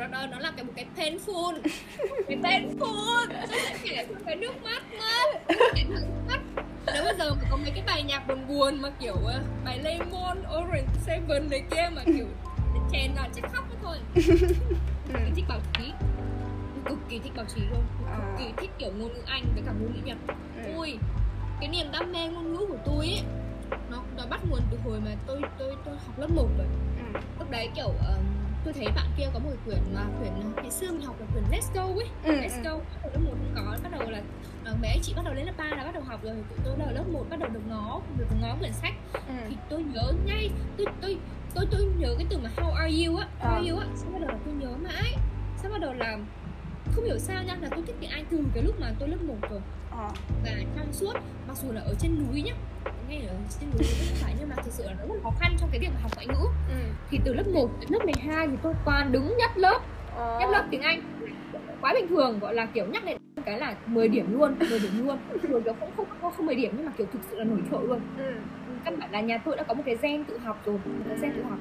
đất ơi nó là cái một cái painful cái painful kể cho cái nước mắt mất cái mắt. Nếu bây giờ mà có mấy cái bài nhạc buồn buồn mà kiểu ờ, bài Lemon, Orange Seven này kia mà kiểu chèn vào chắc khóc thôi. Mình thích báo chí. Mình cực kỳ thích báo chí luôn. Mình cực À. kỳ thích kiểu ngôn ngữ Anh với cả ngôn ngữ Nhật. Ừ. ui cái niềm đam mê ngôn ngữ của tôi ấy nó nó bắt nguồn từ hồi mà tôi tôi tôi học lớp 1 rồi. Ừ. lúc đấy kiểu ờm, tôi thấy bạn kia có một quyển mà quyển ngày xưa mình học là quyển Let's Go ấy. Ừ, Let's Go ở lớp 1 không có bắt đầu là ờ, mấy anh chị bắt đầu lên lớp 3 là bắt đầu học rồi. Tụi tôi là lớp 1 bắt đầu được ngó được ngó quyển sách. Ừ. thì tôi nhớ ngay tôi tôi tôi tôi nhớ cái từ mà how are you á how Ờ. are you á. Xong bắt đầu là tôi nhớ mãi. Xong bắt đầu là không hiểu sao nha là tôi thích tiếng Anh từ cái lúc mà tôi lớp 1 rồi. Ờ. và trong suốt mặc dù là ở trên núi nhá nghe ở trên núi phải nhưng mà thực sự là nó rất khó khăn trong cái việc mà học ngoại ngữ Ừ. thì từ lớp 1 đến lớp 12 thì tôi toàn đứng nhất lớp Ờ. nhất lớp tiếng Anh quá bình thường gọi là kiểu nhắc đến cái là 10 điểm luôn 10 điểm luôn thường kiểu không không không, không 10 điểm nhưng mà kiểu thực sự là nổi trội luôn Ừ. căn bản là nhà tôi đã có một cái gen tự học rồi một cái gen tự học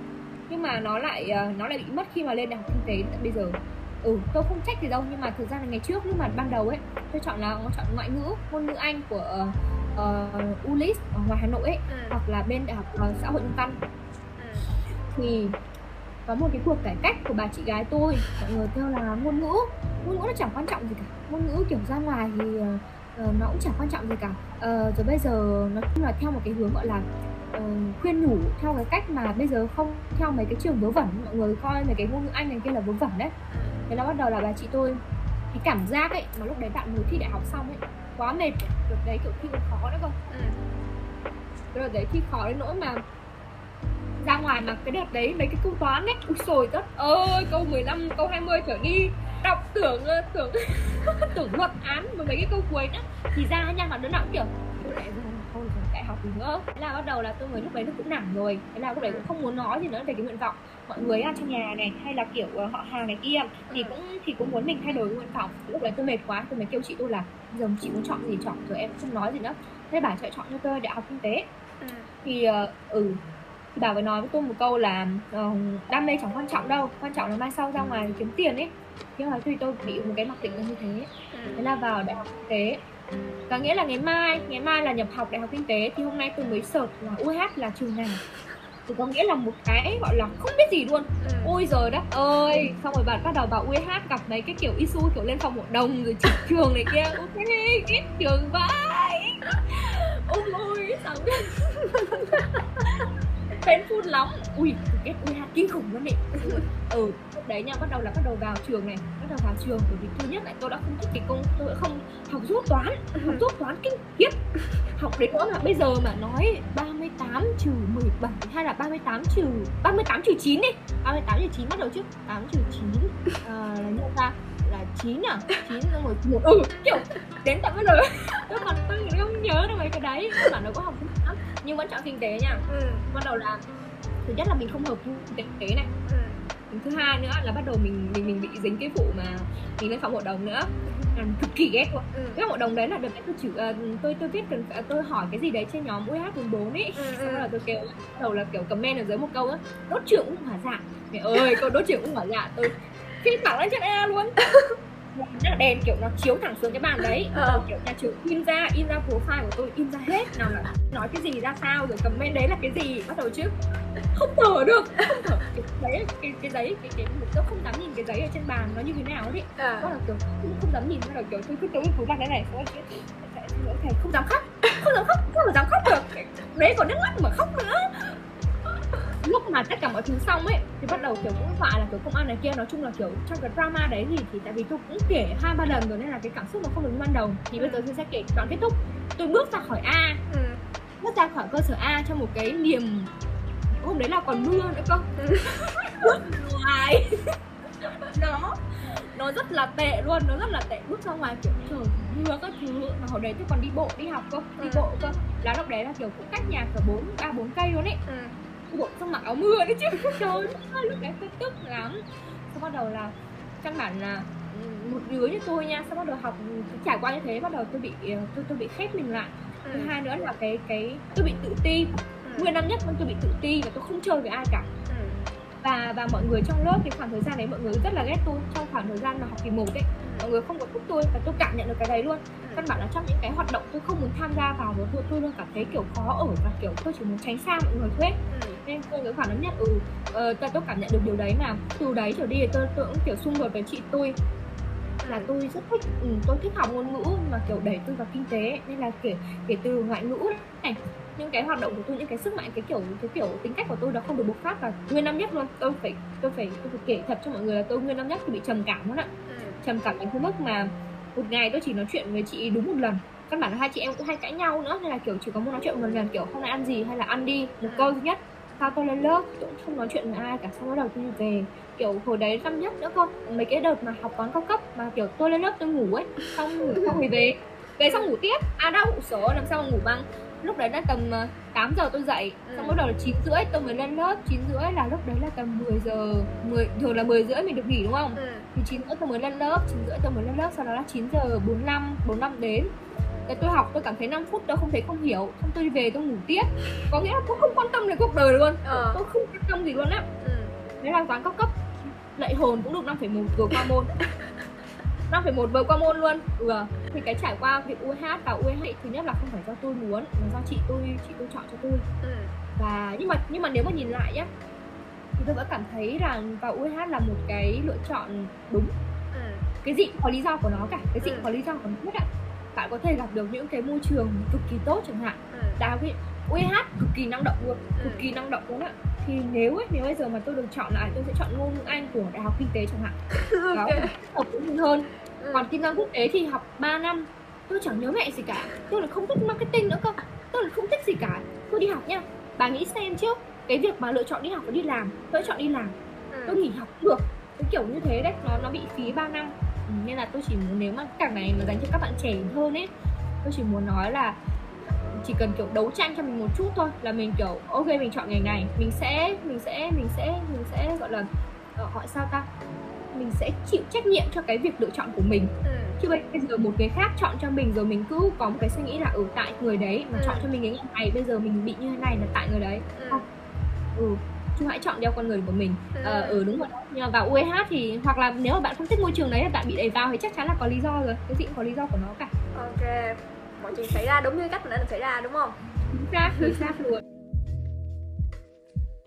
nhưng mà nó lại ờ, nó lại bị mất khi mà lên đại học kinh tế tận bây giờ ừ tôi không trách gì đâu nhưng mà thực ra là ngày trước lúc mà ban đầu ấy tôi chọn là chọn ngoại ngữ ngôn ngữ anh của uh, ULIS ở ngoài Hà Nội ấy Ừ. hoặc là bên đại học ờ, xã hội nhân văn. Ừ. thì có một cái cuộc cải cách của bà chị gái tôi mọi người kêu là ngôn ngữ ngôn ngữ nó chẳng quan trọng gì cả. Ngôn ngữ kiểu ra ngoài thì ờ, ờ, nó cũng chẳng quan trọng gì cả. Ờ, rồi bây giờ nói chung là theo một cái hướng gọi là ờ, khuyên nhủ theo cái cách mà bây giờ không theo mấy cái trường vớ vẩn mọi người coi mấy cái ngôn ngữ anh này kia là vớ vẩn đấy. Thế là bắt đầu là bà chị tôi cái cảm giác ấy mà lúc đấy bạn mới thi đại học xong ấy quá mệt đợt đấy kiểu thi còn khó nữa cơ. Ừ. đợt đấy thi khó đến nỗi mà ra ngoài mà cái đợt đấy mấy cái câu toán ấy ui sồi đất ơi câu 15, câu 20 trở đi. Đọc tưởng ờ, tưởng tưởng luận án và mấy cái câu cuối nữa thì ra nha mà đứa nào cũng kiểu "Thôi lại thôi rồi đại học nữa. Thế là bắt đầu là tôi mới lúc đấy nó cũng nản rồi. Thế là lúc đấy cũng không muốn nói gì nữa về cái nguyện vọng mọi người ở trong nhà này hay là kiểu ờ, họ hàng này kia thì cũng thì cũng muốn mình thay đổi nguyện vọng. Lúc đấy tôi mệt quá tôi mới kêu chị tôi là giờ chị muốn chọn gì chọn rồi em không nói gì nữa. Thế bà chạy chọn cho tôi đại học kinh tế. Ừ. thì ờ, ừ thì bà mới nói với tôi một câu là ờ, đam mê chẳng quan trọng đâu quan trọng là mai sau ra ngoài kiếm tiền ấy. Thế là thì tôi bị một cái mặc định là như thế. Thế Ừ. là vào đại học kinh tế. Có nghĩa là ngày mai ngày mai là nhập học đại học kinh tế thì hôm nay tôi mới search là UH là trường nào thì có nghĩa là một cái gọi là không biết gì luôn. Ừ. ôi giời đất ơi. Xong rồi bạn bắt đầu vào UH gặp mấy cái kiểu isu kiểu lên phòng hội đồng rồi chỉ trường này kia. Ok ghét trường vãi. Ôi ôi sao painful lắm. Ui ghét UH kinh khủng luôn ý. Ừ lúc đấy nha bắt đầu là bắt đầu vào trường này bắt đầu vào trường bởi vì thứ nhất là tôi đã không thích cái công tôi đã không học rút toán học rút toán kinh khiếp. Học đến nỗi mà bây giờ mà nói 38 trừ 17 hay là 38 trừ 38 trừ 9 đi. 38 trừ 9 bắt đầu trước 8 trừ 9 à, là như ta là 9 à 9 xong rồi một ừ kiểu đến tận bây giờ. Tôi còn tôi không nhớ được mấy cái đấy. Mà nó có học nhưng vẫn chọn kinh tế nha Ừ. bắt đầu là thứ nhất là mình không hợp với kinh tế này Ừ. thứ hai nữa là bắt đầu mình mình mình bị dính cái vụ mà mình lên phòng hội đồng nữa là cực kỳ ghét luôn Ừ. cái hội đồng đấy là đợt tôi chữ ờ, tôi tôi viết cần tôi hỏi cái gì đấy trên nhóm UH 44 ấy Ừ, xong ừ. rồi tôi kêu đầu là kiểu comment ở dưới một câu á đốt trưởng cũng hỏa dạ mẹ ơi câu đốt trưởng cũng hỏa dạ tôi phi thẳng lên trên e luôn Rất là đèn kiểu nó chiếu thẳng xuống cái bàn đấy. Ờ. Kiểu nhà trường in ra in ra profile của tôi in ra hết. Nào là nói cái gì ra sao rồi comment đấy là cái gì bắt đầu chứ. Không thở được. Không thở. Cái đấy cái cái giấy cái cái tôi không dám nhìn cái giấy ở trên bàn nó như thế nào ấy À. bắt đầu kiểu không, không dám nhìn bắt đầu kiểu tôi cứ tối cúi mặt thế này xong rồi thầy không dám khóc. Không dám khóc không dám khóc được. Đấy còn nước mắt mà khóc nữa lúc mà tất cả mọi thứ xong ấy thì bắt đầu kiểu cũng gọi là kiểu công an này kia nói chung là kiểu trong cái drama đấy thì thì tại vì tôi cũng kể hai ba lần rồi nên là cái cảm xúc nó không được như ban đầu. Thì bây giờ tôi sẽ kể đoạn kết thúc. Tôi bước ra khỏi A. Ừ. bước ra khỏi cơ sở A trong một cái niềm hôm đấy là còn mưa nữa cơ. Ừ. bước ngoài. Nó nó rất là tệ luôn nó rất là tệ. Bước ra ngoài kiểu trời mưa các thứ. Mà hồi đấy tôi còn đi bộ đi học cơ đi Ừ. bộ cơ. Là lúc đấy là kiểu cũng cách nhà cả bốn ba bốn cây luôn ấy. Ừ. bộ xong mặc áo mưa đấy chứ trời ơi lúc đấy tôi tức lắm xong bắt đầu là căn bản là một đứa như tôi nha xong bắt đầu học trải qua như thế bắt đầu tôi bị ờ, tôi tôi bị khép mình lại Ừ. thứ hai nữa là cái cái tôi bị tự ti Ừ. nguyên năm nhất tôi bị tự ti và tôi không chơi với ai cả Ừ. và và mọi người trong lớp cái khoảng thời gian đấy mọi người rất là ghét tôi trong khoảng thời gian mà học kỳ một ấy. Mọi người không có thích tôi và tôi cảm nhận được cái đấy luôn. Căn bản là trong những cái hoạt động tôi không muốn tham gia vào và tôi tôi luôn cảm thấy kiểu khó ở và kiểu tôi chỉ muốn tránh xa mọi người thôi ấy. nên tôi cái khoản lớn nhất ừ uh, tôi, tôi cảm nhận được điều đấy mà. Từ đấy trở đi thì tôi tôi cũng kiểu xung đột với chị tôi. Là tôi rất thích ừ, tôi thích học ngôn ngữ mà kiểu đẩy tôi vào kinh tế nên là kể kể từ ngoại ngữ này những cái hoạt động của tôi những cái sức mạnh cái kiểu cái kiểu tính cách của tôi đã không được bộc phát và nguyên năm nhất luôn. Tôi phải tôi phải tôi phải kể thật cho mọi người là tôi nguyên năm nhất thì bị trầm cảm luôn ạ ừ. trầm cảm đến cái mức mà một ngày tôi chỉ nói chuyện với chị đúng một lần. Căn bản là hai chị em cũng hay cãi nhau nữa nên là kiểu chỉ có một nói chuyện một lần kiểu hôm nay ăn gì hay là ăn đi một ừ. câu duy nhất. Sao tôi lên lớp tôi cũng không nói chuyện với ai cả xong bắt đầu tôi về kiểu hồi đấy năm nhất nữa không mấy cái đợt mà học toán cao cấp mà kiểu tôi lên lớp tôi ngủ ấy xong ngủ xong thì về về xong ngủ tiếp. À đâu số làm sao mà ngủ bằng lúc đấy là tầm 8 ờ, giờ tôi dậy. Ừ. xong bắt đầu là chín rưỡi tôi mới lên lớp. Chín rưỡi là lúc đấy là tầm 10 giờ 10 thường là 10 rưỡi mình được nghỉ đúng không? Ừ. thì chín rưỡi tôi mới lên lớp chín rưỡi tôi mới lên lớp sau đó là 9 giờ 45 45 đến. Để tôi học tôi cảm thấy 5 phút tôi không thấy không hiểu. Xong tôi đi về tôi ngủ tiếp. Có nghĩa là tôi không quan tâm đến cuộc đời luôn. Ừ. tôi không quan tâm gì luôn á. Ừ. đấy là toán cao cấp lạy hồn cũng được 5,1 vừa qua môn 5,1 vừa qua môn luôn ừ. thì cái trải qua việc UH và UH thứ nhất là không phải do tôi muốn mà do chị tôi chị tôi chọn cho tôi ừ. và nhưng mà nhưng mà nếu mà nhìn lại nhá thì tôi vẫn cảm thấy rằng vào UH là một cái lựa chọn đúng ừ. cái gì có lý do của nó cả cái gì ừ. có lý do của nó hết ạ bạn có thể gặp được những cái môi trường cực kỳ tốt chẳng hạn ừ. đào cái UH cực kỳ năng động luôn ừ. cực kỳ năng động luôn ạ thì nếu ấy nếu bây giờ mà tôi được chọn lại tôi sẽ chọn ngôn ngữ anh của đại học kinh tế chẳng hạn. Đó okay. hợp mình hơn. Ừ. còn kinh doanh quốc tế thì học 3 năm tôi chẳng nhớ mẹ gì cả. Tôi là không thích marketing nữa cơ. Tôi là không thích gì cả. Tôi đi học nha. Bà nghĩ xem trước cái việc mà lựa chọn đi học và đi làm tôi chọn đi làm ừ. tôi nghỉ học được. Cái kiểu như thế đấy nó nó bị phí 3 năm. Ừ, nên là tôi chỉ muốn nếu mà cả này mà dành cho các bạn trẻ hơn ấy tôi chỉ muốn nói là chỉ cần kiểu đấu tranh cho mình một chút thôi là mình kiểu ok mình chọn ngành này mình sẽ mình sẽ mình sẽ mình sẽ gọi là gọi sao ta? Mình sẽ chịu trách nhiệm cho cái việc lựa chọn của mình. Ừ. chứ bây giờ một người khác chọn cho mình rồi mình cứ có một cái suy nghĩ là ở ừ, tại người đấy mà ừ. chọn cho mình cái ngành này bây giờ mình bị như thế này là tại người đấy. Ừ. không. Ừ chứ hãy chọn theo con người của mình. Ừ, ờ, ừ đúng rồi nhưng mà vào UEH thì hoặc là nếu mà bạn không thích môi trường đấy là bạn bị đẩy vào thì chắc chắn là có lý do rồi. Cái gì cũng có lý do của nó cả. Ok mọi chuyện xảy ra đúng như cách mình đã được xảy ra, đúng không? Chính xác chính xác luôn.